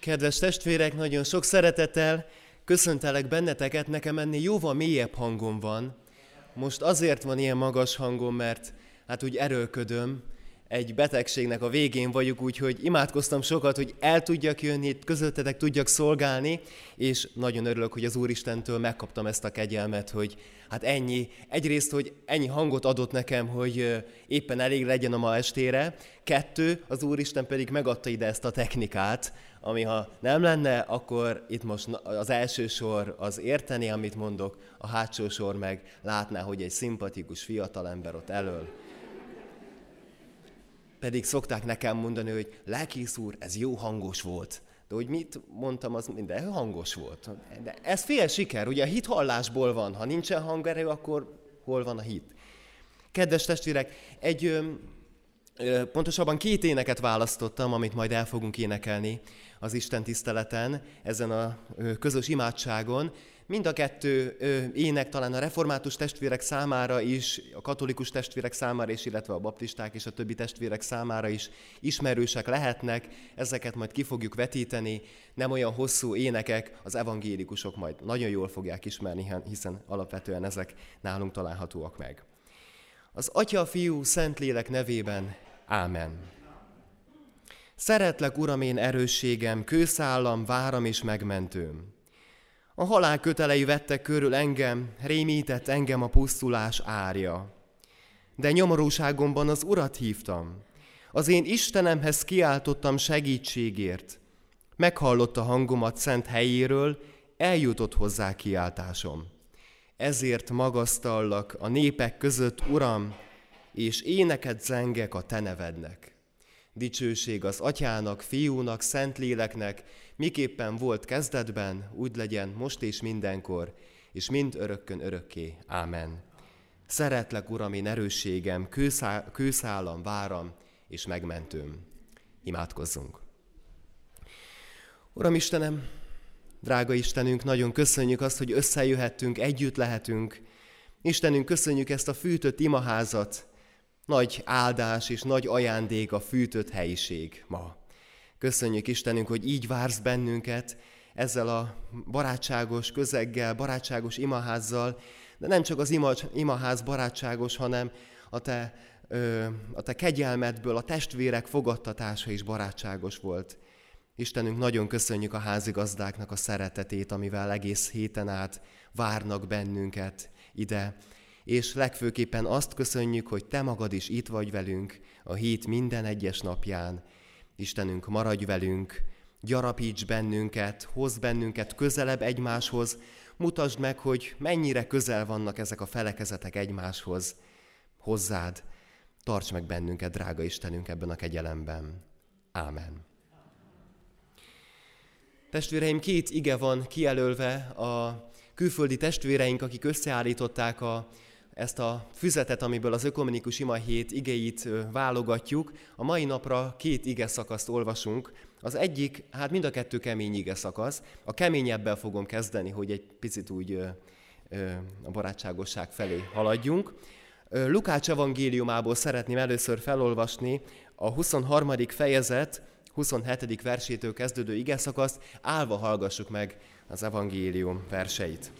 Kedves testvérek, nagyon sok szeretettel köszöntelek benneteket, nekem ennél jóval mélyebb hangom van. Most azért van ilyen magas hangom, mert hát úgy erőlködöm, egy betegségnek a végén vagyok, úgyhogy imádkoztam sokat, hogy el tudjak jönni, itt közöttetek tudjak szolgálni, és nagyon örülök, hogy az Úristentől megkaptam ezt a kegyelmet, hogy hát ennyi, egyrészt, hogy ennyi hangot adott nekem, hogy éppen elég legyen a ma estére, kettő, az Úristen pedig megadta ide ezt a technikát, ami ha nem lenne, akkor itt most az első sor az érteni, amit mondok, a hátsó sor meg látná, hogy egy szimpatikus fiatalember ott elől pedig szokták nekem mondani, hogy lelkész úr, ez jó hangos volt. De hogy mit mondtam, az minden hangos volt. De ez fél siker, ugye a hit hallásból van. Ha nincsen hangerő, akkor hol van a hit? Kedves testvérek, egy pontosabban két éneket választottam, amit majd el fogunk énekelni az Isten tiszteleten, ezen a közös imádságon. Mind a kettő ének talán a református testvérek számára is, a katolikus testvérek számára is, illetve a baptisták és a többi testvérek számára is ismerősek lehetnek. Ezeket majd ki fogjuk vetíteni. Nem olyan hosszú énekek, az evangélikusok majd nagyon jól fogják ismerni, hiszen alapvetően ezek nálunk találhatóak meg. Az Atya, Fiú, Szentlélek nevében Ámen. Szeretlek, Uram, én erősségem, kőszállam, váram és megmentőm. A halál kötelei vettek körül engem, rémített engem a pusztulás árja. De nyomorúságomban az Urat hívtam. Az én Istenemhez kiáltottam segítségért. Meghallotta hangomat szent helyéről, eljutott hozzá kiáltásom. Ezért magasztallak a népek között, Uram, és éneket zengek a Te nevednek. Dicsőség az Atyának, Fiúnak, Szentléleknek, miképpen volt kezdetben, úgy legyen most és mindenkor, és mind örökkön örökké. Ámen. Szeretlek, Uram, én erősségem, kőszá, kőszálam, váram és megmentőm. Imádkozzunk. Uram Istenem, drága Istenünk, nagyon köszönjük azt, hogy összejöhettünk, együtt lehetünk. Istenünk, köszönjük ezt a fűtött imaházat, nagy áldás és nagy ajándék a fűtött helyiség ma. Köszönjük Istenünk, hogy így vársz bennünket, ezzel a barátságos közeggel, barátságos imaházzal, de nem csak az ima, imaház barátságos, hanem a te, ö, a te kegyelmedből a testvérek fogadtatása is barátságos volt. Istenünk, nagyon köszönjük a házigazdáknak a szeretetét, amivel egész héten át várnak bennünket ide, és legfőképpen azt köszönjük, hogy Te magad is itt vagy velünk a hét minden egyes napján. Istenünk, maradj velünk, gyarapíts bennünket, hoz bennünket közelebb egymáshoz, mutasd meg, hogy mennyire közel vannak ezek a felekezetek egymáshoz, hozzád. Tarts meg bennünket, drága Istenünk, ebben a kegyelemben. Ámen. Testvéreim, két ige van kijelölve a külföldi testvéreink, akik összeállították a ezt a füzetet, amiből az ökumenikus ima hét igeit válogatjuk. A mai napra két ige szakaszt olvasunk. Az egyik, hát mind a kettő kemény ige szakasz. A keményebbel fogom kezdeni, hogy egy picit úgy a barátságosság felé haladjunk. Lukács evangéliumából szeretném először felolvasni a 23. fejezet 27. versétől kezdődő ige szakaszt, állva hallgassuk meg az evangélium verseit.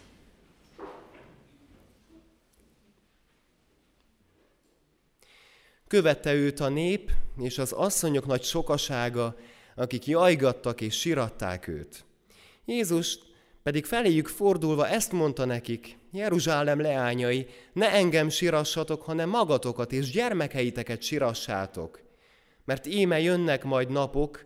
Követte őt a nép és az asszonyok nagy sokasága, akik jajgattak és siratták őt. Jézus pedig feléjük fordulva ezt mondta nekik, Jeruzsálem leányai, ne engem sirassatok, hanem magatokat és gyermekeiteket sirassátok. Mert íme jönnek majd napok,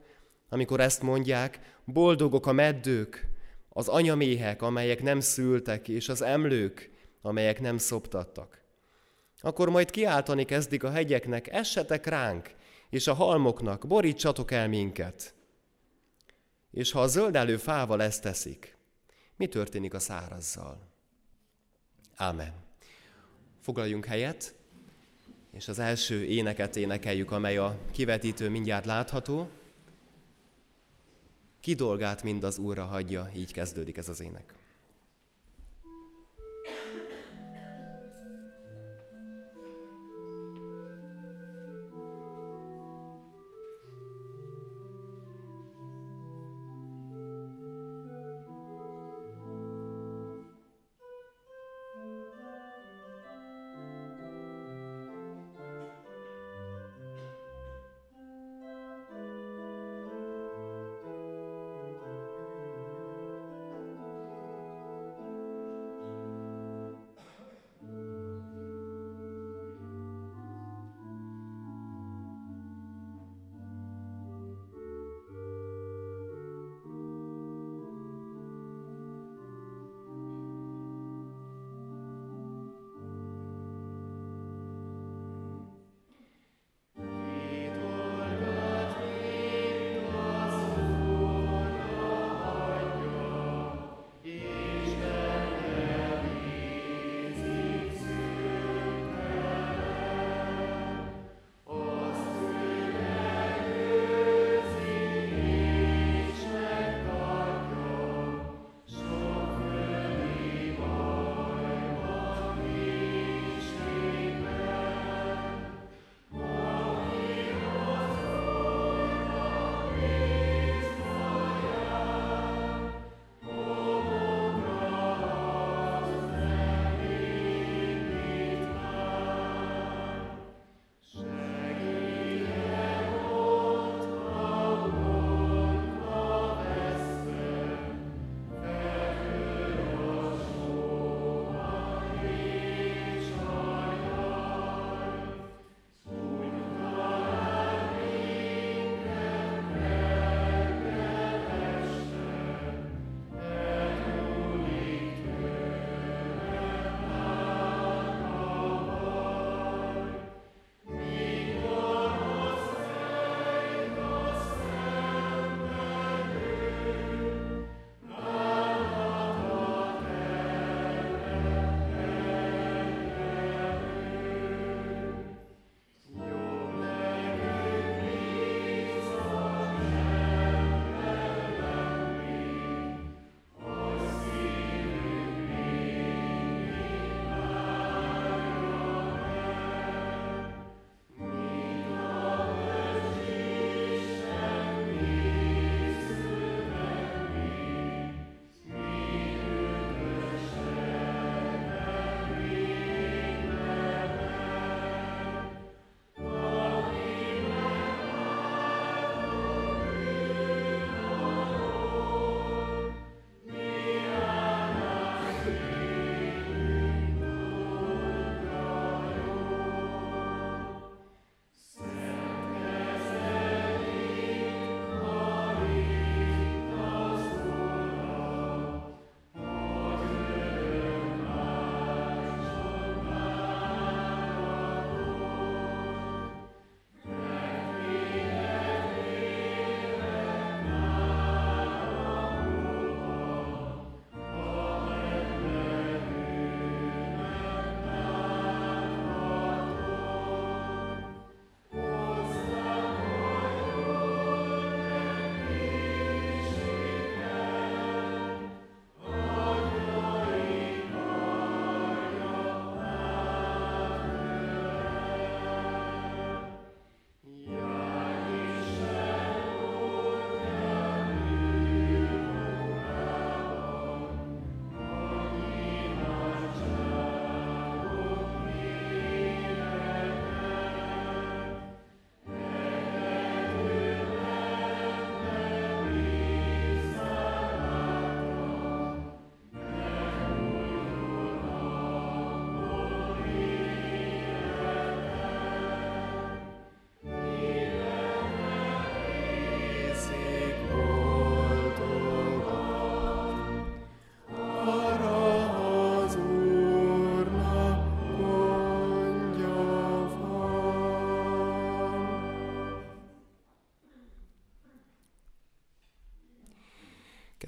amikor ezt mondják, boldogok a meddők, az anyaméhek, amelyek nem szültek, és az emlők, amelyek nem szoptattak. Akkor majd kiáltani kezdik a hegyeknek, essetek ránk, és a halmoknak, borítsatok el minket. És ha a zöldelő fával ezt teszik, mi történik a szárazzal? Ámen. Foglaljunk helyet, és az első éneket énekeljük, amely a kivetítő mindjárt látható. Ki dolgát mind az Úrra hagyja, így kezdődik ez az ének.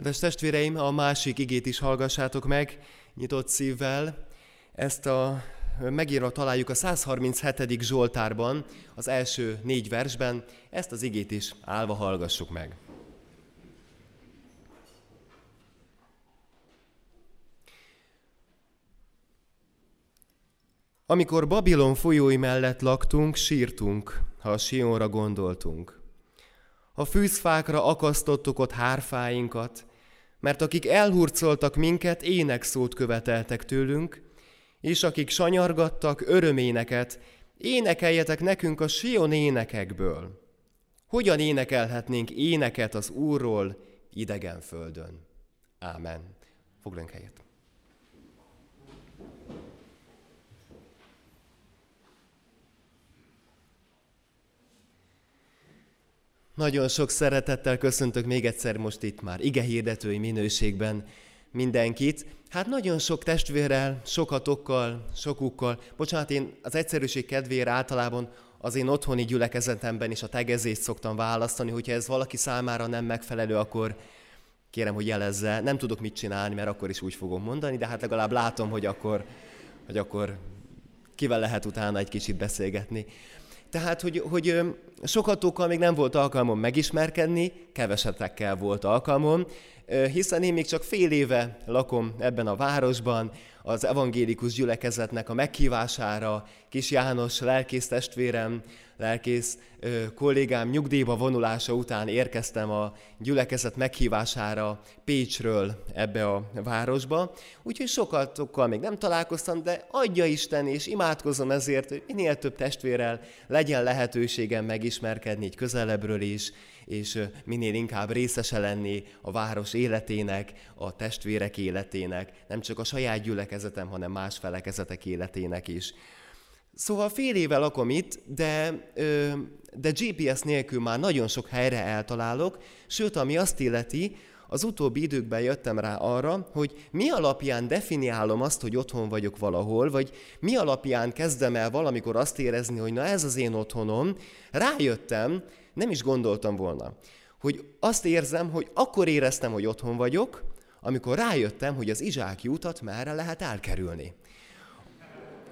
Kedves testvéreim, a másik igét is hallgassátok meg, nyitott szívvel. Ezt a megírva találjuk a 137. Zsoltárban, az első négy versben. Ezt az igét is állva hallgassuk meg. Amikor Babilon folyói mellett laktunk, sírtunk, ha a Sionra gondoltunk. A fűzfákra akasztottuk ott hárfáinkat, mert akik elhurcoltak minket, énekszót követeltek tőlünk, és akik sanyargattak öröméneket, énekeljetek nekünk a Sion énekekből. Hogyan énekelhetnénk éneket az Úrról idegen földön? Ámen. Foglaljunk helyet. Nagyon sok szeretettel köszöntök még egyszer most itt már ige hirdetői minőségben mindenkit. Hát nagyon sok testvérrel, sokatokkal, sokukkal, bocsánat, én az egyszerűség kedvéért általában az én otthoni gyülekezetemben is a tegezést szoktam választani, hogyha ez valaki számára nem megfelelő, akkor kérem, hogy jelezze. Nem tudok mit csinálni, mert akkor is úgy fogom mondani, de hát legalább látom, hogy akkor, hogy akkor kivel lehet utána egy kicsit beszélgetni. Tehát, hogy, hogy sokatókkal még nem volt alkalmom megismerkedni, kevesetekkel volt alkalmom, hiszen én még csak fél éve lakom ebben a városban, az evangélikus gyülekezetnek a meghívására, Kis János lelkész testvérem, lelkész kollégám nyugdíjba vonulása után érkeztem a gyülekezet meghívására Pécsről ebbe a városba, úgyhogy sokatokkal még nem találkoztam, de adja Isten, és imádkozom ezért, hogy minél több testvérrel legyen lehetőségem megismerkedni így közelebbről is, és minél inkább részese lenni a város életének, a testvérek életének, nem csak a saját gyülekezetem, hanem más felekezetek életének is. Szóval fél éve lakom itt, de, de GPS nélkül már nagyon sok helyre eltalálok, sőt, ami azt illeti, az utóbbi időkben jöttem rá arra, hogy mi alapján definiálom azt, hogy otthon vagyok valahol, vagy mi alapján kezdem el valamikor azt érezni, hogy na ez az én otthonom, rájöttem, nem is gondoltam volna, hogy azt érzem, hogy akkor éreztem, hogy otthon vagyok, amikor rájöttem, hogy az Izsáki utat merre lehet elkerülni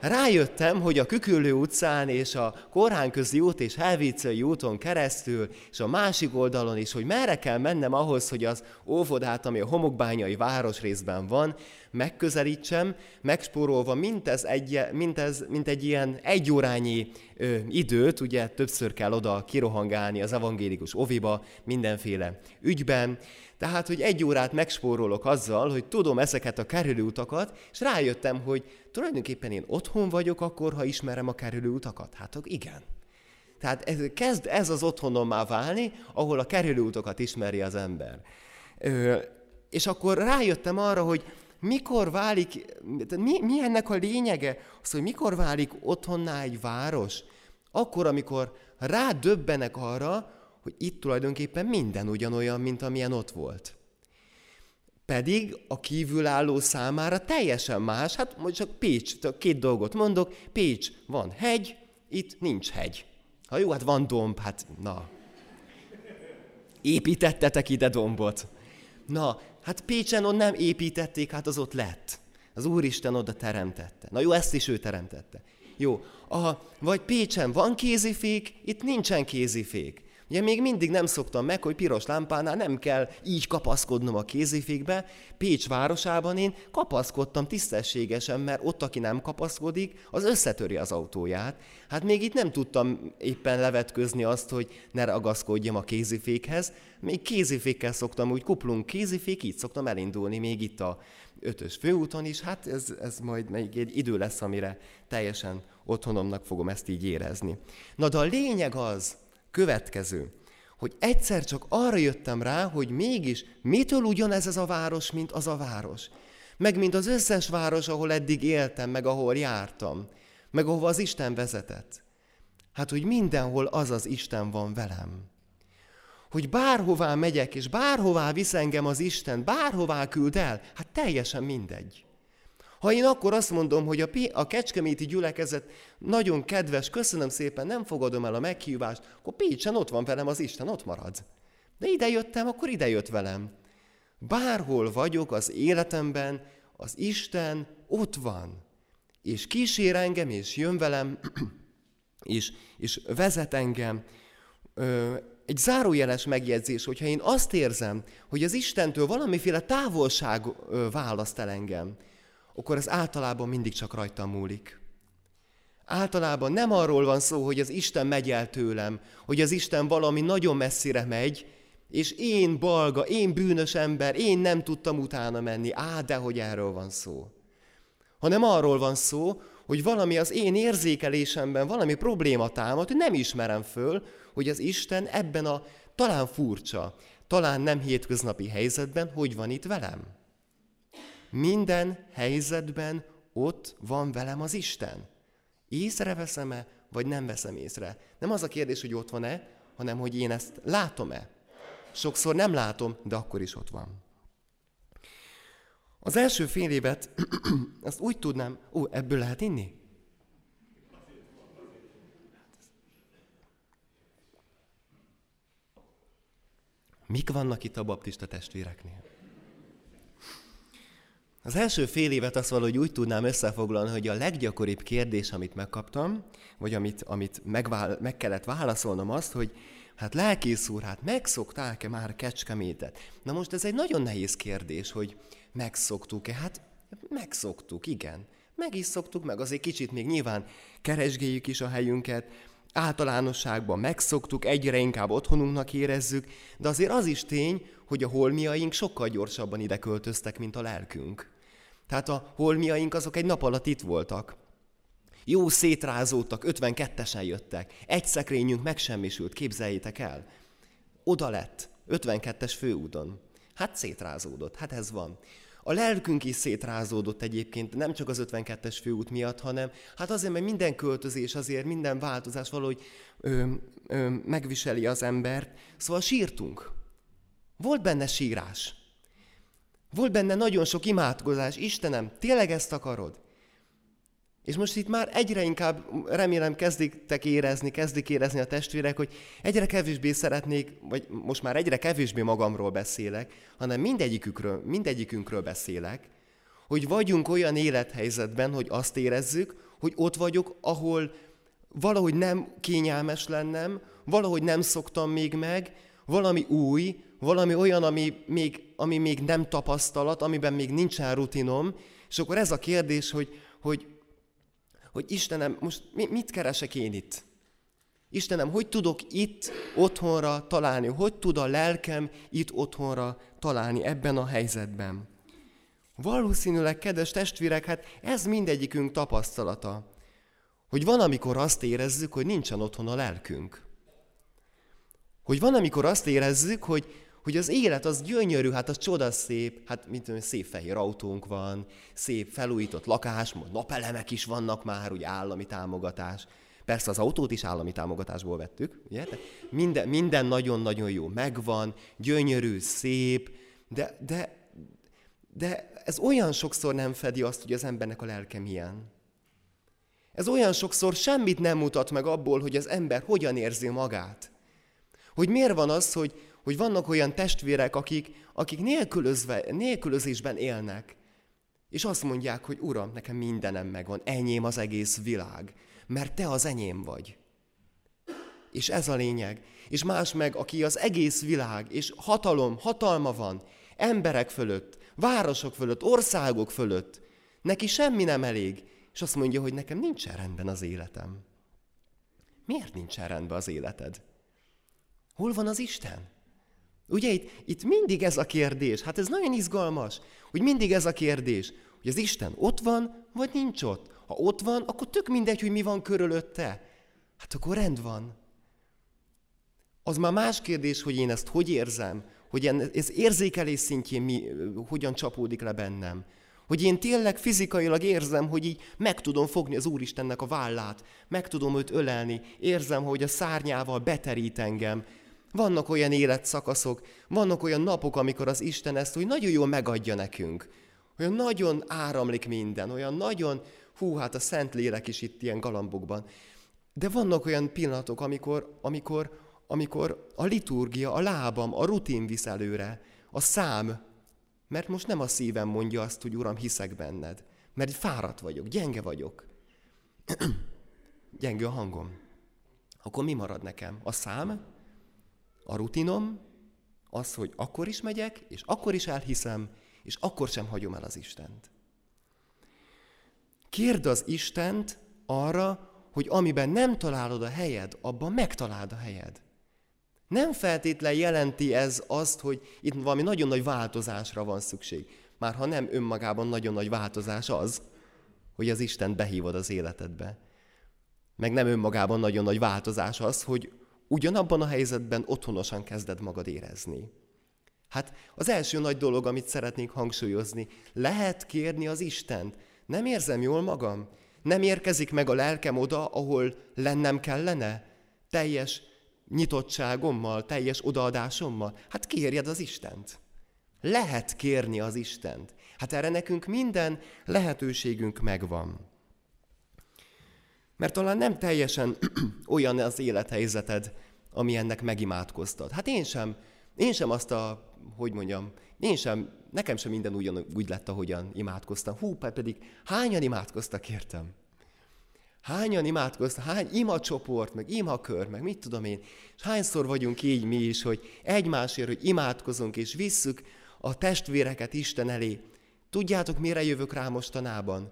rájöttem, hogy a Küküllő utcán és a Koránközi út és Helvíciai úton keresztül, és a másik oldalon is, hogy merre kell mennem ahhoz, hogy az óvodát, ami a homokbányai városrészben van, megközelítsem, megspórolva mint, ez egy, mint, ez, mint egy ilyen egyórányi ö, időt, ugye többször kell oda kirohangálni az evangélikus oviba mindenféle ügyben, tehát, hogy egy órát megspórolok azzal, hogy tudom ezeket a kerülőutakat, és rájöttem, hogy tulajdonképpen én otthon vagyok akkor, ha ismerem a kerülőutakat. Hát igen. Tehát ez, kezd ez az otthonommá válni, ahol a kerülőutakat ismeri az ember. Ö, és akkor rájöttem arra, hogy mikor válik, mi, mi ennek a lényege? Az, hogy mikor válik otthonná egy város? Akkor, amikor rádöbbenek arra, hogy itt tulajdonképpen minden ugyanolyan, mint amilyen ott volt. Pedig a kívülálló számára teljesen más, hát most csak Pécs, két dolgot mondok, Pécs van hegy, itt nincs hegy. Ha jó, hát van domb, hát na. Építettetek ide dombot. Na, hát Pécsen ott nem építették, hát az ott lett. Az Úristen oda teremtette. Na jó, ezt is ő teremtette. Jó, a, vagy Pécsen van kézifék, itt nincsen kézifék. Ugye még mindig nem szoktam meg, hogy piros lámpánál nem kell így kapaszkodnom a kézifékbe. Pécs városában én kapaszkodtam tisztességesen, mert ott, aki nem kapaszkodik, az összetöri az autóját. Hát még itt nem tudtam éppen levetközni azt, hogy ne ragaszkodjam a kézifékhez. Még kézifékkel szoktam, úgy kuplunk kézifék, így szoktam elindulni még itt a ötös főúton is. Hát ez, ez majd még egy idő lesz, amire teljesen otthonomnak fogom ezt így érezni. Na de a lényeg az, következő, hogy egyszer csak arra jöttem rá, hogy mégis mitől ugyanez ez a város, mint az a város. Meg mint az összes város, ahol eddig éltem, meg ahol jártam, meg ahova az Isten vezetett. Hát, hogy mindenhol az az Isten van velem. Hogy bárhová megyek, és bárhová visz engem az Isten, bárhová küld el, hát teljesen mindegy. Ha én akkor azt mondom, hogy a, a kecskeméti gyülekezet nagyon kedves, köszönöm szépen, nem fogadom el a meghívást, akkor Pécsen ott van velem az Isten, ott marad. De ide jöttem, akkor ide jött velem. Bárhol vagyok az életemben, az Isten ott van, és kísér engem, és jön velem, és, és vezet engem. Ö, egy zárójeles megjegyzés, hogyha én azt érzem, hogy az Istentől valamiféle távolság ö, választ el engem, akkor ez általában mindig csak rajtam múlik. Általában nem arról van szó, hogy az Isten megy el tőlem, hogy az Isten valami nagyon messzire megy, és én balga, én bűnös ember, én nem tudtam utána menni. Á, de hogy erről van szó. Hanem arról van szó, hogy valami az én érzékelésemben, valami probléma támad, hogy nem ismerem föl, hogy az Isten ebben a talán furcsa, talán nem hétköznapi helyzetben, hogy van itt velem. Minden helyzetben ott van velem az Isten. Észreveszem-e, vagy nem veszem észre? Nem az a kérdés, hogy ott van-e, hanem hogy én ezt látom-e. Sokszor nem látom, de akkor is ott van. Az első fél évet, azt úgy tudnám, ó, ebből lehet inni? Mik vannak itt a baptista testvéreknél? Az első fél évet azt valahogy úgy tudnám összefoglalni, hogy a leggyakoribb kérdés, amit megkaptam, vagy amit, amit megvál, meg kellett válaszolnom azt, hogy hát lelkész úr, hát megszoktál-e már kecskemétet? Na most ez egy nagyon nehéz kérdés, hogy megszoktuk-e? Hát megszoktuk, igen. Meg is szoktuk, meg azért kicsit még nyilván keresgéljük is a helyünket, általánosságban megszoktuk, egyre inkább otthonunknak érezzük, de azért az is tény, hogy a holmiaink sokkal gyorsabban ide költöztek, mint a lelkünk. Tehát a holmiaink azok egy nap alatt itt voltak. Jó szétrázódtak, 52-esen jöttek. Egy szekrényünk megsemmisült, képzeljétek el. Oda lett, 52-es főúton. Hát szétrázódott, hát ez van. A lelkünk is szétrázódott egyébként, nem csak az 52-es főút miatt, hanem hát azért, mert minden költözés, azért minden változás valahogy ö, ö, megviseli az embert. Szóval sírtunk. Volt benne sírás. Volt benne nagyon sok imádkozás. Istenem, tényleg ezt akarod? És most itt már egyre inkább remélem kezdik érezni, kezdik érezni a testvérek, hogy egyre kevésbé szeretnék, vagy most már egyre kevésbé magamról beszélek, hanem mindegyikükről, mindegyikünkről beszélek, hogy vagyunk olyan élethelyzetben, hogy azt érezzük, hogy ott vagyok, ahol valahogy nem kényelmes lennem, valahogy nem szoktam még meg, valami új, valami olyan, ami még, ami még nem tapasztalat, amiben még nincsen rutinom, és akkor ez a kérdés, hogy, hogy, hogy Istenem, most mit keresek én itt? Istenem, hogy tudok itt otthonra találni? Hogy tud a lelkem itt otthonra találni ebben a helyzetben? Valószínűleg, kedves testvérek, hát ez mindegyikünk tapasztalata. Hogy van, amikor azt érezzük, hogy nincsen otthon a lelkünk. Hogy van, amikor azt érezzük, hogy, hogy az élet az gyönyörű, hát az csodaszép, hát mit tudom, szép fehér autónk van, szép felújított lakás, napelemek is vannak már, úgy állami támogatás. Persze az autót is állami támogatásból vettük, ugye? De minden, minden nagyon-nagyon jó megvan, gyönyörű, szép, de, de, de ez olyan sokszor nem fedi azt, hogy az embernek a lelke milyen. Ez olyan sokszor semmit nem mutat meg abból, hogy az ember hogyan érzi magát. Hogy miért van az, hogy, hogy vannak olyan testvérek, akik, akik nélkülözve, nélkülözésben élnek, és azt mondják, hogy Uram, nekem mindenem megvan, enyém az egész világ, mert Te az enyém vagy. És ez a lényeg. És más meg, aki az egész világ, és hatalom, hatalma van, emberek fölött, városok fölött, országok fölött, neki semmi nem elég, és azt mondja, hogy nekem nincsen rendben az életem. Miért nincsen rendben az életed? Hol van az Isten? Ugye itt, itt mindig ez a kérdés, hát ez nagyon izgalmas, hogy mindig ez a kérdés, hogy az Isten ott van, vagy nincs ott. Ha ott van, akkor tök mindegy, hogy mi van körülötte. Hát akkor rend van. Az már más kérdés, hogy én ezt hogy érzem, hogy ez érzékelés szintjén mi, hogyan csapódik le bennem. Hogy én tényleg fizikailag érzem, hogy így meg tudom fogni az Úristennek a vállát, meg tudom őt ölelni, érzem, hogy a szárnyával beterít engem, vannak olyan életszakaszok, vannak olyan napok, amikor az Isten ezt úgy nagyon jól megadja nekünk. Olyan nagyon áramlik minden, olyan nagyon, hú, hát a Szent Lélek is itt ilyen galambokban. De vannak olyan pillanatok, amikor, amikor, amikor a liturgia, a lábam, a rutin visz előre, a szám, Mert most nem a szívem mondja azt, hogy Uram, hiszek benned. Mert fáradt vagyok, gyenge vagyok. gyenge a hangom. Akkor mi marad nekem? A szám? A rutinom? Az, hogy akkor is megyek, és akkor is elhiszem, és akkor sem hagyom el az Istent. Kérd az Istent arra, hogy amiben nem találod a helyed, abban megtaláld a helyed. Nem feltétlen jelenti ez azt, hogy itt valami nagyon nagy változásra van szükség. Már ha nem önmagában nagyon nagy változás az, hogy az Isten behívod az életedbe. Meg nem önmagában nagyon nagy változás az, hogy ugyanabban a helyzetben otthonosan kezded magad érezni. Hát az első nagy dolog, amit szeretnénk hangsúlyozni, lehet kérni az Istent. Nem érzem jól magam? Nem érkezik meg a lelkem oda, ahol lennem kellene? Teljes nyitottságommal, teljes odaadásommal? Hát kérjed az Istent. Lehet kérni az Istent. Hát erre nekünk minden lehetőségünk megvan. Mert talán nem teljesen olyan az élethelyzeted, ami ennek megimádkoztad. Hát én sem, én sem azt a, hogy mondjam, én sem, nekem sem minden ugyan, úgy lett, ahogyan imádkoztam. Hú, pedig hányan imádkoztak értem? Hányan imádkoztak, hány imacsoport, meg imakör, meg mit tudom én, és hányszor vagyunk így mi is, hogy egymásért, hogy imádkozunk, és visszük a testvéreket Isten elé. Tudjátok, mire jövök rá mostanában?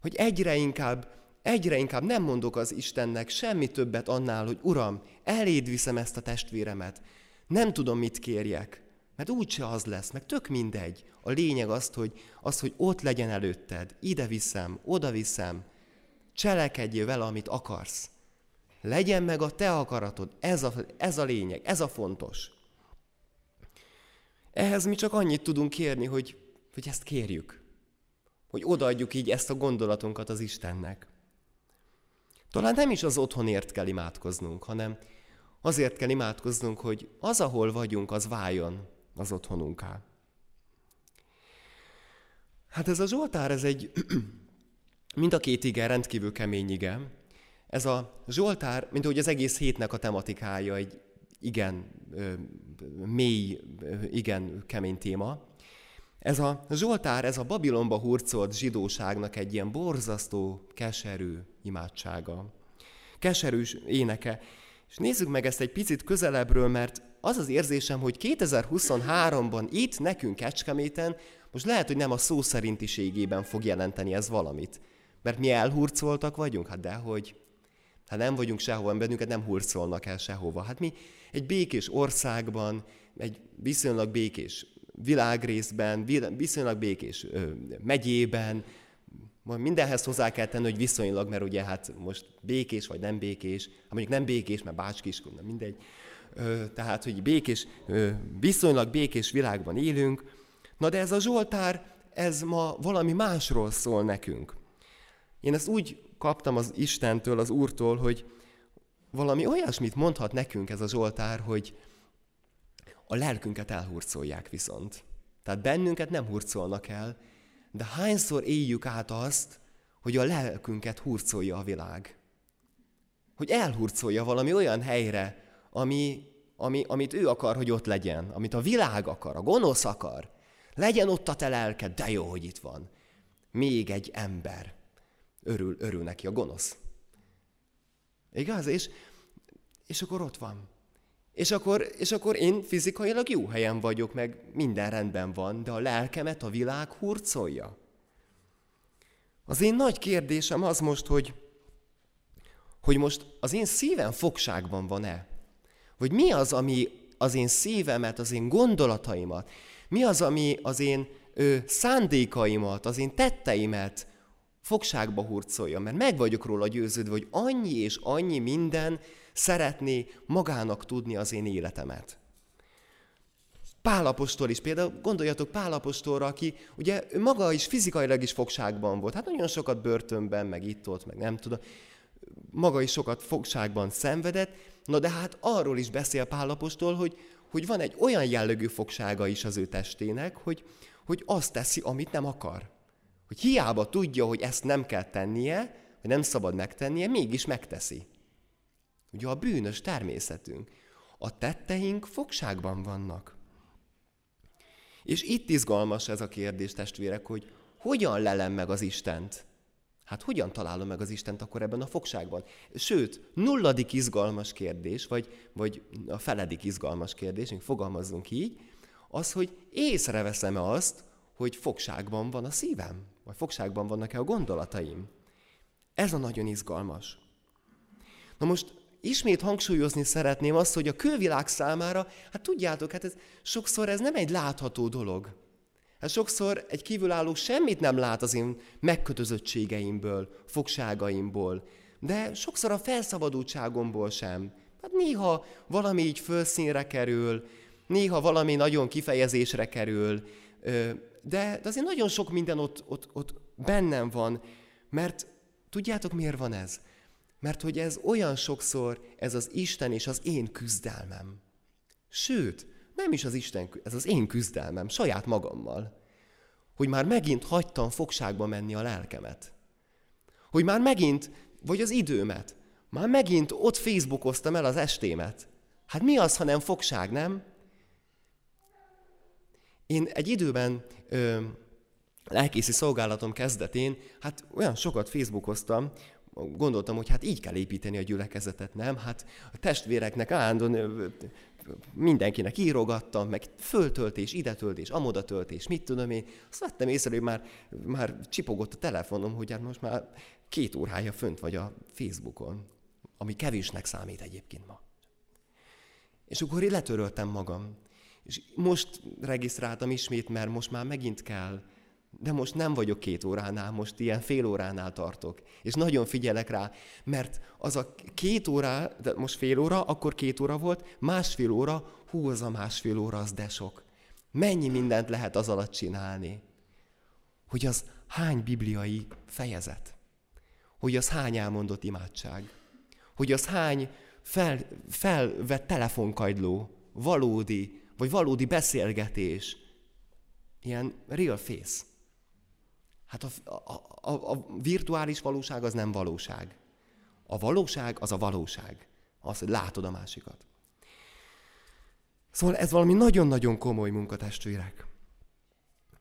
Hogy egyre inkább, egyre inkább nem mondok az Istennek semmi többet annál, hogy Uram, eléd viszem ezt a testvéremet. Nem tudom, mit kérjek, mert úgyse az lesz, meg tök mindegy. A lényeg az, hogy, az, hogy ott legyen előtted, ide viszem, oda viszem, cselekedjél vele, amit akarsz. Legyen meg a te akaratod, ez a, ez a lényeg, ez a fontos. Ehhez mi csak annyit tudunk kérni, hogy, hogy ezt kérjük. Hogy odaadjuk így ezt a gondolatunkat az Istennek. Talán nem is az otthonért kell imádkoznunk, hanem azért kell imádkoznunk, hogy az, ahol vagyunk, az váljon az otthonunká. Hát ez a Zsoltár, ez egy, mind a két ige rendkívül kemény ige. Ez a Zsoltár, mint ahogy az egész hétnek a tematikája, egy igen mély, igen kemény téma. Ez a Zsoltár, ez a Babilonba hurcolt zsidóságnak egy ilyen borzasztó, keserű imádsága. Keserűs éneke. És nézzük meg ezt egy picit közelebbről, mert az az érzésem, hogy 2023-ban itt, nekünk Kecskeméten, most lehet, hogy nem a szó szerintiségében fog jelenteni ez valamit. Mert mi elhurcoltak vagyunk? Hát dehogy. Hát nem vagyunk sehova, bennünket nem hurcolnak el sehova. Hát mi egy békés országban, egy viszonylag békés világrészben, viszonylag békés megyében, mindenhez hozzá kell tenni, hogy viszonylag, mert ugye hát most békés vagy nem békés, hát mondjuk nem békés, mert Bácskiskun, nem mindegy. Tehát, hogy békés, viszonylag békés világban élünk. Na de ez a Zsoltár, ez ma valami másról szól nekünk. Én ezt úgy kaptam az Istentől, az Úrtól, hogy valami olyasmit mondhat nekünk ez a Zsoltár, hogy a lelkünket elhurcolják viszont. Tehát bennünket nem hurcolnak el, de hányszor éljük át azt, hogy a lelkünket hurcolja a világ. Hogy elhurcolja valami olyan helyre, ami, ami, amit ő akar, hogy ott legyen, amit a világ akar, a gonosz akar. Legyen ott a te lelked, de jó, hogy itt van. Még egy ember. Örül, örül neki a gonosz. Igaz? És, és akkor ott van. És akkor, és akkor én fizikailag jó helyen vagyok, meg minden rendben van, de a lelkemet a világ hurcolja. Az én nagy kérdésem az most, hogy, hogy most az én szívem fogságban van-e? Vagy mi az, ami az én szívemet, az én gondolataimat, mi az, ami az én ö, szándékaimat, az én tetteimet fogságba hurcolja, mert meg vagyok róla győződve, hogy annyi és annyi minden szeretné magának tudni az én életemet. Pálapostól is, például gondoljatok Pálapostolra, aki ugye maga is fizikailag is fogságban volt. Hát nagyon sokat börtönben, meg itt-ott, meg nem tudom. Maga is sokat fogságban szenvedett, na de hát arról is beszél Pálapostól, hogy, hogy van egy olyan jellegű fogsága is az ő testének, hogy, hogy azt teszi, amit nem akar. Hogy hiába tudja, hogy ezt nem kell tennie, hogy nem szabad megtennie, mégis megteszi. Ugye a bűnös természetünk. A tetteink fogságban vannak. És itt izgalmas ez a kérdés, testvérek, hogy hogyan lelem meg az Istent? Hát hogyan találom meg az Istent akkor ebben a fogságban? Sőt, nulladik izgalmas kérdés, vagy, vagy a feledik izgalmas kérdés, fogalmazzunk így, az, hogy észreveszem-e azt, hogy fogságban van a szívem? Vagy fogságban vannak-e a gondolataim? Ez a nagyon izgalmas. Na most ismét hangsúlyozni szeretném azt, hogy a külvilág számára, hát tudjátok, hát ez, sokszor ez nem egy látható dolog. Hát sokszor egy kívülálló semmit nem lát az én megkötözöttségeimből, fogságaimból, de sokszor a felszabadultságomból sem. Hát néha valami így fölszínre kerül, néha valami nagyon kifejezésre kerül, de, de azért nagyon sok minden ott, ott, ott bennem van, mert tudjátok miért van ez? Mert hogy ez olyan sokszor, ez az Isten és az én küzdelmem. Sőt, nem is az Isten, ez az én küzdelmem, saját magammal. Hogy már megint hagytam fogságba menni a lelkemet. Hogy már megint, vagy az időmet, már megint ott Facebookoztam el az estémet. Hát mi az, ha nem fogság, nem? Én egy időben ö, lelkészi szolgálatom kezdetén, hát olyan sokat Facebookoztam, gondoltam, hogy hát így kell építeni a gyülekezetet, nem? Hát a testvéreknek állandóan mindenkinek írogattam, meg föltöltés, ide töltés, amoda töltés, mit tudom én. Azt vettem észre, hogy már, már csipogott a telefonom, hogy hát most már két órája fönt vagy a Facebookon, ami kevésnek számít egyébként ma. És akkor én letöröltem magam. És most regisztráltam ismét, mert most már megint kell de most nem vagyok két óránál, most ilyen fél óránál tartok. És nagyon figyelek rá, mert az a két óra, de most fél óra, akkor két óra volt, másfél óra, hú, az a másfél óra, az de sok. Mennyi mindent lehet az alatt csinálni? Hogy az hány bibliai fejezet? Hogy az hány elmondott imádság? Hogy az hány fel, felvett telefonkagyló, valódi, vagy valódi beszélgetés, ilyen real face. Hát a, a, a, a virtuális valóság az nem valóság. A valóság az a valóság. Az, hogy látod a másikat. Szóval ez valami nagyon-nagyon komoly munkatestvérek.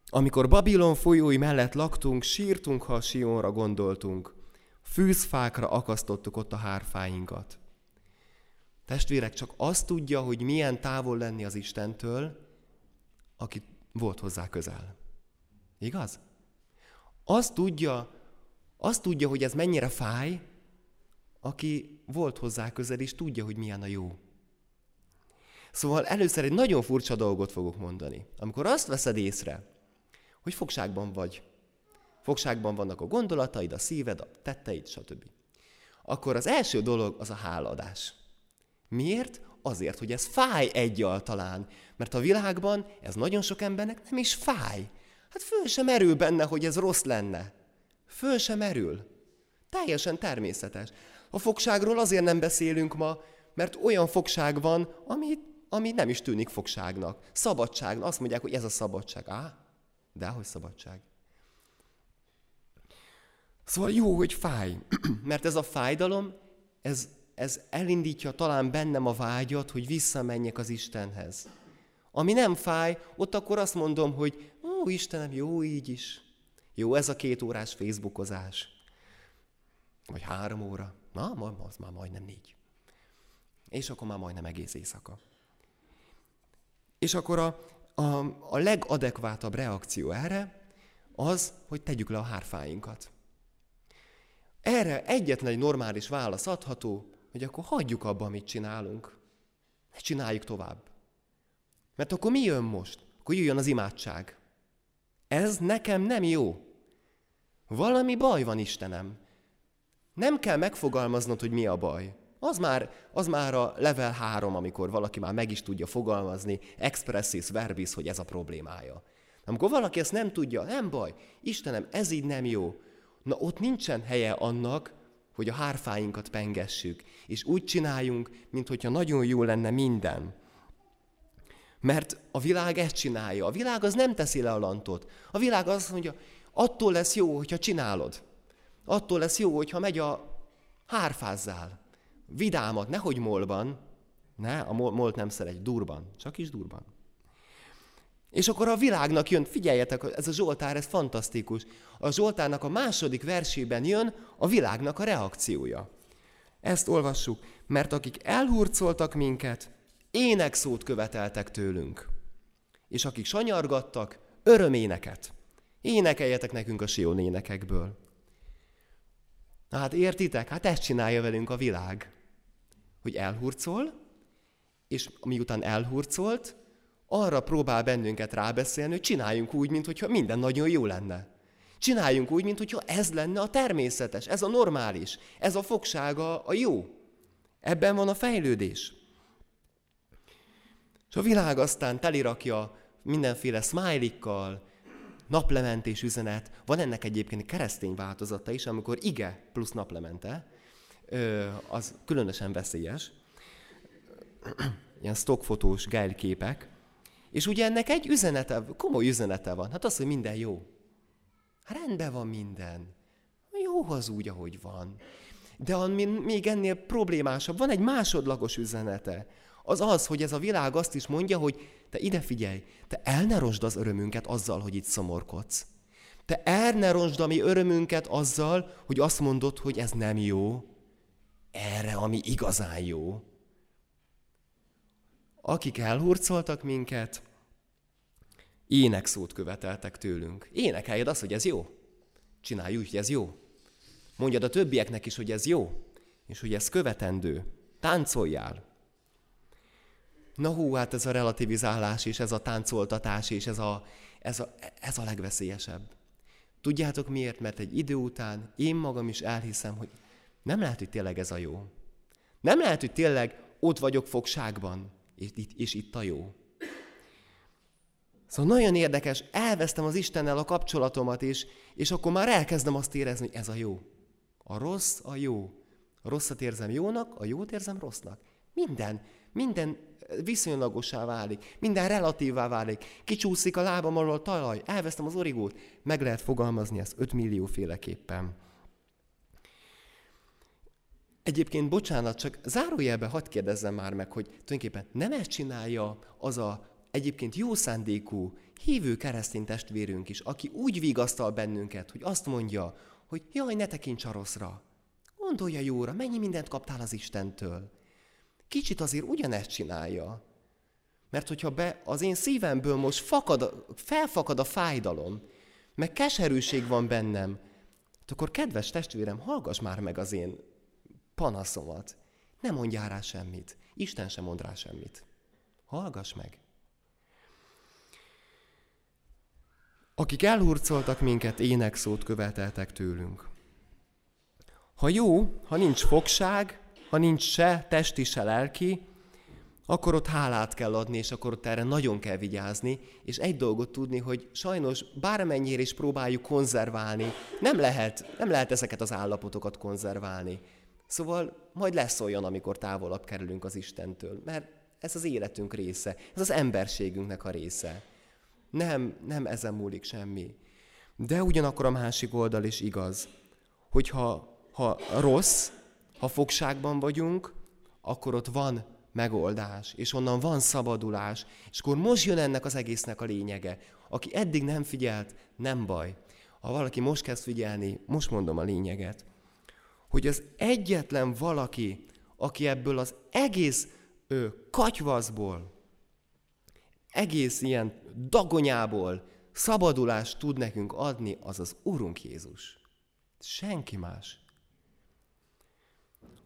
Amikor Babilon folyói mellett laktunk, sírtunk, ha a Sionra gondoltunk. Fűzfákra akasztottuk ott a hárfáinkat. Testvérek, csak azt tudja, hogy milyen távol lenni az Istentől, aki volt hozzá közel. Igaz? Azt tudja, azt tudja, hogy ez mennyire fáj, aki volt hozzá közel, és tudja, hogy milyen a jó. Szóval először egy nagyon furcsa dolgot fogok mondani. Amikor azt veszed észre, hogy fogságban vagy, fogságban vannak a gondolataid, a szíved, a tetteid, stb. Akkor az első dolog az a háladás. Miért? Azért, hogy ez fáj egyáltalán. Mert a világban ez nagyon sok embernek nem is fáj. Hát föl sem erül benne, hogy ez rossz lenne. Föl sem erül. Teljesen természetes. A fogságról azért nem beszélünk ma, mert olyan fogság van, ami, ami nem is tűnik fogságnak. Szabadság. Azt mondják, hogy ez a szabadság. Á, de hogy szabadság. Szóval jó, hogy fáj, mert ez a fájdalom, ez, ez elindítja talán bennem a vágyat, hogy visszamenjek az Istenhez. Ami nem fáj, ott akkor azt mondom, hogy ó, Istenem, jó így is. Jó ez a két órás Facebookozás. Vagy három óra. Na, az már majdnem négy. És akkor már majdnem egész éjszaka. És akkor a, a, a legadekvátabb reakció erre az, hogy tegyük le a hárfáinkat. Erre egyetlen egy normális válasz adható, hogy akkor hagyjuk abba, amit csinálunk. Ne csináljuk tovább. Mert akkor mi jön most? Akkor jöjjön az imádság. Ez nekem nem jó. Valami baj van, Istenem. Nem kell megfogalmaznod, hogy mi a baj. Az már, az már a level 3, amikor valaki már meg is tudja fogalmazni, expressis verbis, hogy ez a problémája. Amikor valaki ezt nem tudja, nem baj, Istenem, ez így nem jó. Na ott nincsen helye annak, hogy a hárfáinkat pengessük, és úgy csináljunk, mintha nagyon jó lenne minden. Mert a világ ezt csinálja. A világ az nem teszi le a lantot. A világ azt mondja, attól lesz jó, hogyha csinálod. Attól lesz jó, hogyha megy a hárfázzál. Vidámat, nehogy molban. Ne, a molt nem szeret, durban. Csak is durban. És akkor a világnak jön, figyeljetek, ez a Zsoltár, ez fantasztikus. A Zsoltárnak a második versében jön a világnak a reakciója. Ezt olvassuk, mert akik elhurcoltak minket, énekszót követeltek tőlünk. És akik sanyargattak, öröméneket. Énekeljetek nekünk a Sion énekekből. Hát értitek? Hát ezt csinálja velünk a világ. Hogy elhurcol, és miután elhurcolt, arra próbál bennünket rábeszélni, hogy csináljunk úgy, mintha minden nagyon jó lenne. Csináljunk úgy, mintha ez lenne a természetes, ez a normális, ez a fogsága a jó. Ebben van a fejlődés. És a világ aztán telirakja mindenféle smiley naplementés üzenet. Van ennek egyébként keresztény változata is, amikor ige plusz naplemente, az különösen veszélyes. Ilyen stockfotós képek. És ugye ennek egy üzenete, komoly üzenete van. Hát az, hogy minden jó. Hát rendben van minden. Jó az úgy, ahogy van. De ami még ennél problémásabb, van egy másodlagos üzenete. Az az, hogy ez a világ azt is mondja, hogy te ide figyelj, te el ne rosd az örömünket azzal, hogy itt szomorkodsz. Te el ne rosd a mi örömünket azzal, hogy azt mondod, hogy ez nem jó. Erre, ami igazán jó. Akik elhurcoltak minket, énekszót követeltek tőlünk. Énekeljed azt, hogy ez jó. Csinálj úgy, hogy ez jó. Mondjad a többieknek is, hogy ez jó, és hogy ez követendő. Táncoljál. Na hú, hát ez a relativizálás, és ez a táncoltatás, és ez a, ez a, ez a legveszélyesebb. Tudjátok miért? Mert egy idő után én magam is elhiszem, hogy nem lehet, hogy tényleg ez a jó. Nem lehet, hogy tényleg ott vagyok fogságban, és és itt a jó. Szóval nagyon érdekes, elvesztem az Istennel a kapcsolatomat is, és akkor már elkezdem azt érezni, hogy ez a jó. A rossz a jó. A rosszat érzem jónak, a jót érzem rossznak. Minden, minden viszonylagosá válik, minden relatívá válik. Kicsúszik a lábam alól a talaj, elvesztem az origót. Meg lehet fogalmazni ezt 5 millió féleképpen. Egyébként, bocsánat, csak zárójelbe hadd kérdezzem már meg, hogy tulajdonképpen nem ezt csinálja az a egyébként jó szándékú, hívő keresztény testvérünk is, aki úgy vigasztal bennünket, hogy azt mondja, hogy jaj, ne tekints a rosszra. Gondolja jóra, mennyi mindent kaptál az Istentől. Kicsit azért ugyanezt csinálja. Mert hogyha be az én szívemből most fakad, felfakad a fájdalom, meg keserűség van bennem, hát akkor kedves testvérem, hallgass már meg az én panaszomat. Ne mondjál rá semmit. Isten sem mond rá semmit. Hallgass meg. Akik elhurcoltak minket, énekszót követeltek tőlünk. Ha jó, ha nincs fogság, ha nincs se testi, se lelki, akkor ott hálát kell adni, és akkor ott erre nagyon kell vigyázni, és egy dolgot tudni, hogy sajnos bármennyire is próbáljuk konzerválni, nem lehet, nem lehet ezeket az állapotokat konzerválni. Szóval majd lesz olyan, amikor távolabb kerülünk az Istentől, mert ez az életünk része, ez az emberségünknek a része. Nem, nem ezen múlik semmi. De ugyanakkor a másik oldal is igaz, hogyha ha rossz, ha fogságban vagyunk, akkor ott van megoldás, és onnan van szabadulás, és akkor most jön ennek az egésznek a lényege. Aki eddig nem figyelt, nem baj. Ha valaki most kezd figyelni, most mondom a lényeget, hogy az egyetlen valaki, aki ebből az egész ö, katyvaszból, egész ilyen dagonyából szabadulást tud nekünk adni, az az Urunk Jézus. Senki más.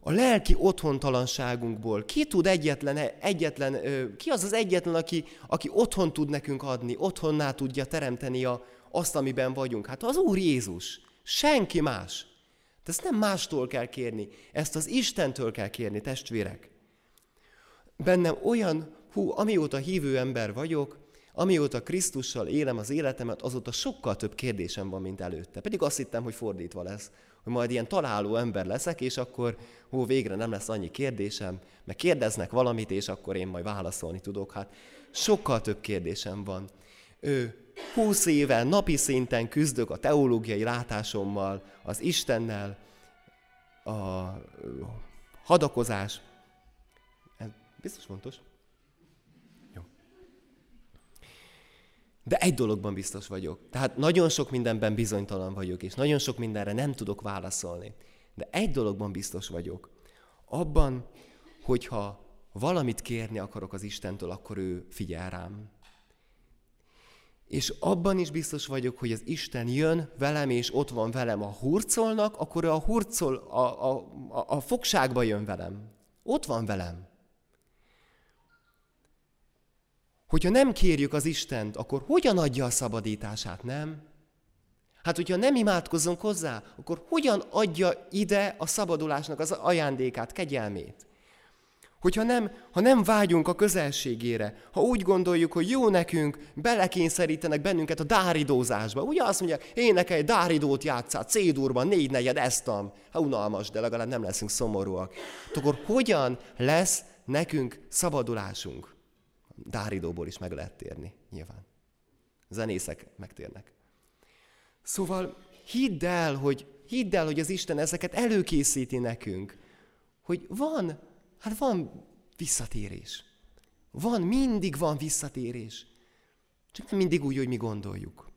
A lelki otthontalanságunkból ki tud egyetlen, egyetlen ki az az egyetlen, aki, aki otthon tud nekünk adni, otthonná tudja teremteni a, azt, amiben vagyunk? Hát az Úr Jézus. Senki más. De ezt nem mástól kell kérni, ezt az Istentől kell kérni, testvérek. Bennem olyan hú, amióta hívő ember vagyok, amióta Krisztussal élem az életemet, azóta sokkal több kérdésem van, mint előtte. Pedig azt hittem, hogy fordítva lesz, hogy majd ilyen találó ember leszek, és akkor hú, végre nem lesz annyi kérdésem, meg kérdeznek valamit, és akkor én majd válaszolni tudok. Hát sokkal több kérdésem van. Ő, húsz éve napi szinten küzdök a teológiai látásommal, az Istennel, a hadakozás. Ez biztos fontos. De egy dologban biztos vagyok. Tehát nagyon sok mindenben bizonytalan vagyok, és nagyon sok mindenre nem tudok válaszolni. De egy dologban biztos vagyok. Abban, hogyha valamit kérni akarok az Istentől, akkor ő figyel rám. És abban is biztos vagyok, hogy az Isten jön velem, és ott van velem. A hurcolnak, akkor a hurcol, a, a, a, a fogságba jön velem. Ott van velem. Hogyha nem kérjük az Istent, akkor hogyan adja a szabadítását, nem? Hát, hogyha nem imádkozunk hozzá, akkor hogyan adja ide a szabadulásnak az ajándékát, kegyelmét? Hogyha nem, ha nem vágyunk a közelségére, ha úgy gondoljuk, hogy jó nekünk, belekényszerítenek bennünket a dáridózásba. Ugye azt mondják, énekelj, dáridót játszál, C-durban, négy negyed, eztam. Ha unalmas, de legalább nem leszünk szomorúak. Akkor hogyan lesz nekünk szabadulásunk? Dáridóból is meg lehet térni, nyilván. Zenészek megtérnek. Szóval hidd el, hogy, hidd el, hogy az Isten ezeket előkészíti nekünk. Hogy van, hát van visszatérés. Van, mindig van visszatérés. Csak nem mindig úgy, hogy mi gondoljuk.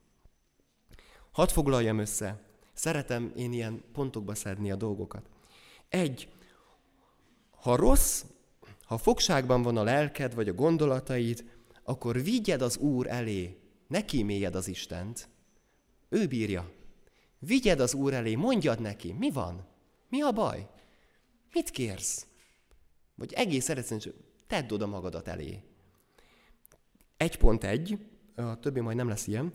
Hadd foglaljam össze. Szeretem én ilyen pontokba szedni a dolgokat. Egy, ha rossz, ha fogságban van a lelked vagy a gondolataid, akkor vigyed az Úr elé, ne kíméljed az Istent. Ő bírja. Vigyed az Úr elé, mondjad neki, mi van? Mi a baj? Mit kérsz? Vagy egész egyszerűen tedd oda magadat elé. Egy pont egy, a többi majd nem lesz ilyen,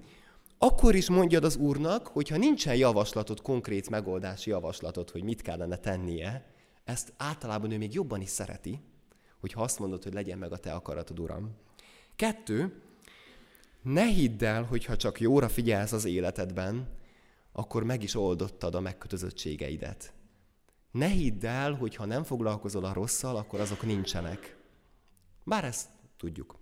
akkor is mondjad az Úrnak, hogyha nincsen javaslatod, konkrét megoldási javaslatod, hogy mit kellene tennie, ezt általában ő még jobban is szereti, hogyha azt mondod, hogy legyen meg a te akaratod, Uram. Kettő, ne hidd el, hogyha csak jóra figyelsz az életedben, akkor meg is oldottad a megkötözöttségeidet. Ne hidd el, hogy ha nem foglalkozol a rosszal, akkor azok nincsenek. Bár ezt tudjuk.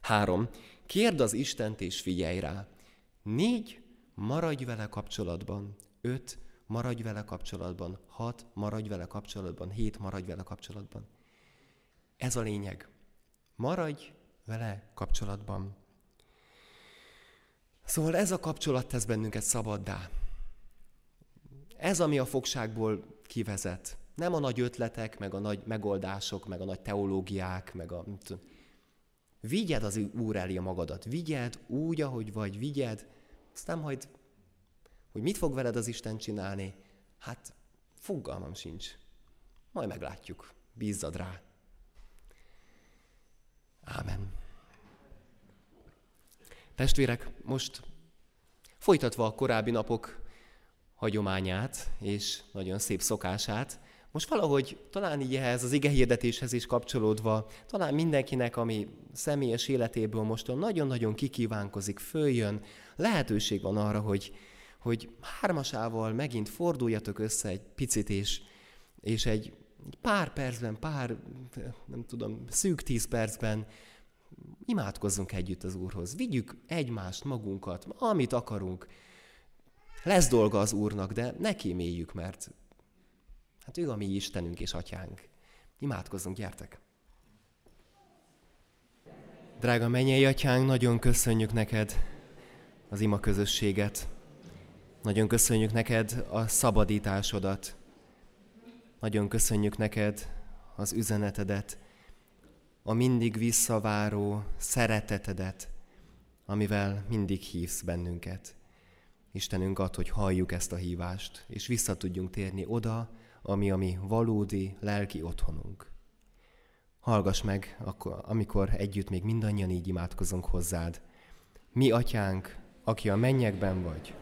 Három. Kérd az Istent és figyelj rá. Négy. Maradj vele kapcsolatban. Öt. Maradj vele kapcsolatban. Hat. Maradj vele kapcsolatban. Hét. Maradj vele kapcsolatban. Ez a lényeg. Maradj vele kapcsolatban. Szóval ez a kapcsolat tesz bennünket szabaddá. Ez, ami a fogságból kivezet. Nem a nagy ötletek, meg a nagy megoldások, meg a nagy teológiák, meg a... Vigyed az Úr elé magadat. Vigyed úgy, ahogy vagy, vigyed. Aztán majd, hogy mit fog veled az Isten csinálni, hát fogalmam sincs. Majd meglátjuk. Bízzad rá. Ámen. Testvérek, most folytatva a korábbi napok hagyományát és nagyon szép szokását, most valahogy talán így ehhez az igehirdetéshez is kapcsolódva, talán mindenkinek, ami személyes életéből most nagyon-nagyon kikívánkozik, följön, lehetőség van arra, hogy, hogy hármasával megint forduljatok össze egy picit, és, és egy pár percben, pár, nem tudom, szűk tíz percben imádkozzunk együtt az Úrhoz. Vigyük egymást, magunkat, amit akarunk. Lesz dolga az Úrnak, de ne kíméljük, mert hát ő a mi Istenünk és Atyánk. Imádkozzunk, gyertek! Drága mennyei Atyánk, nagyon köszönjük neked az ima közösséget. Nagyon köszönjük neked a szabadításodat. Nagyon köszönjük neked az üzenetedet, a mindig visszaváró szeretetedet, amivel mindig hívsz bennünket. Istenünk ad, hogy halljuk ezt a hívást, és vissza tudjunk térni oda, ami a mi valódi lelki otthonunk. Hallgass meg, amikor együtt még mindannyian így imádkozunk hozzád. Mi, atyánk, aki a mennyekben vagy,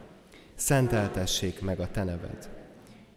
szenteltessék meg a te neved.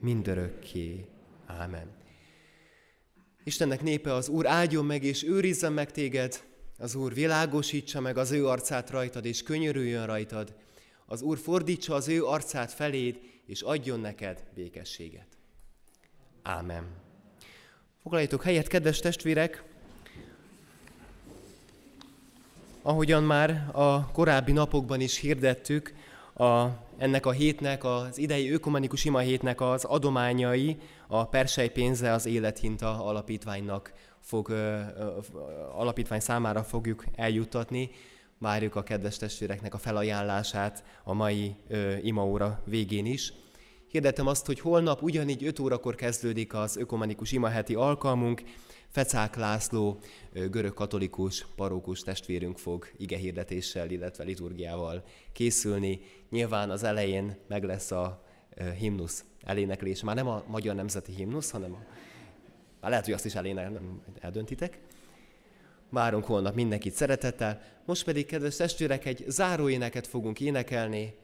mindörökké. Ámen. Istennek népe az Úr áldjon meg és őrizzen meg téged, Az Úr világosítsa meg az ő arcát rajtad, és könyörüljön rajtad. Az Úr fordítsa az ő arcát feléd, és adjon neked békességet. Ámen. Foglaljatok helyet, kedves testvérek! Ahogyan már a korábbi napokban is hirdettük, a, ennek a hétnek, az idei ökumenikus ima hétnek az adományai a Persely pénze az Élethinta alapítványnak fog, alapítvány számára fogjuk eljuttatni. Várjuk a kedves testvéreknek a felajánlását a mai imaóra végén is. Hirdettem azt, hogy holnap ugyanígy 5 órakor kezdődik az ökumenikus imaheti alkalmunk. Fecák László, görög katolikus parókus testvérünk fog igehirdetéssel, illetve liturgiával készülni. Nyilván az elején meg lesz a himnusz eléneklés. Már nem a magyar nemzeti himnusz, hanem a... Már lehet, hogy azt is elének, eldöntitek. Várunk holnap mindenkit szeretettel. Most pedig, kedves testvérek, egy záróéneket fogunk énekelni.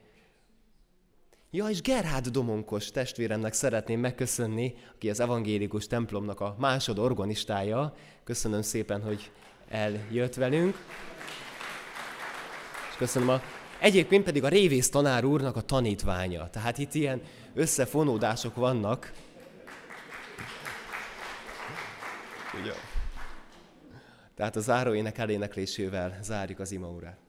Ja, és Gerhard Domonkos testvéremnek szeretném megköszönni, aki az evangélikus templomnak a másod organistája. Köszönöm szépen, hogy eljött velünk. És köszönöm a Egyébként pedig a révész tanár úrnak a tanítványa. Tehát itt ilyen összefonódások vannak. Ugye? Tehát a záróének eléneklésével zárjuk az imaurát.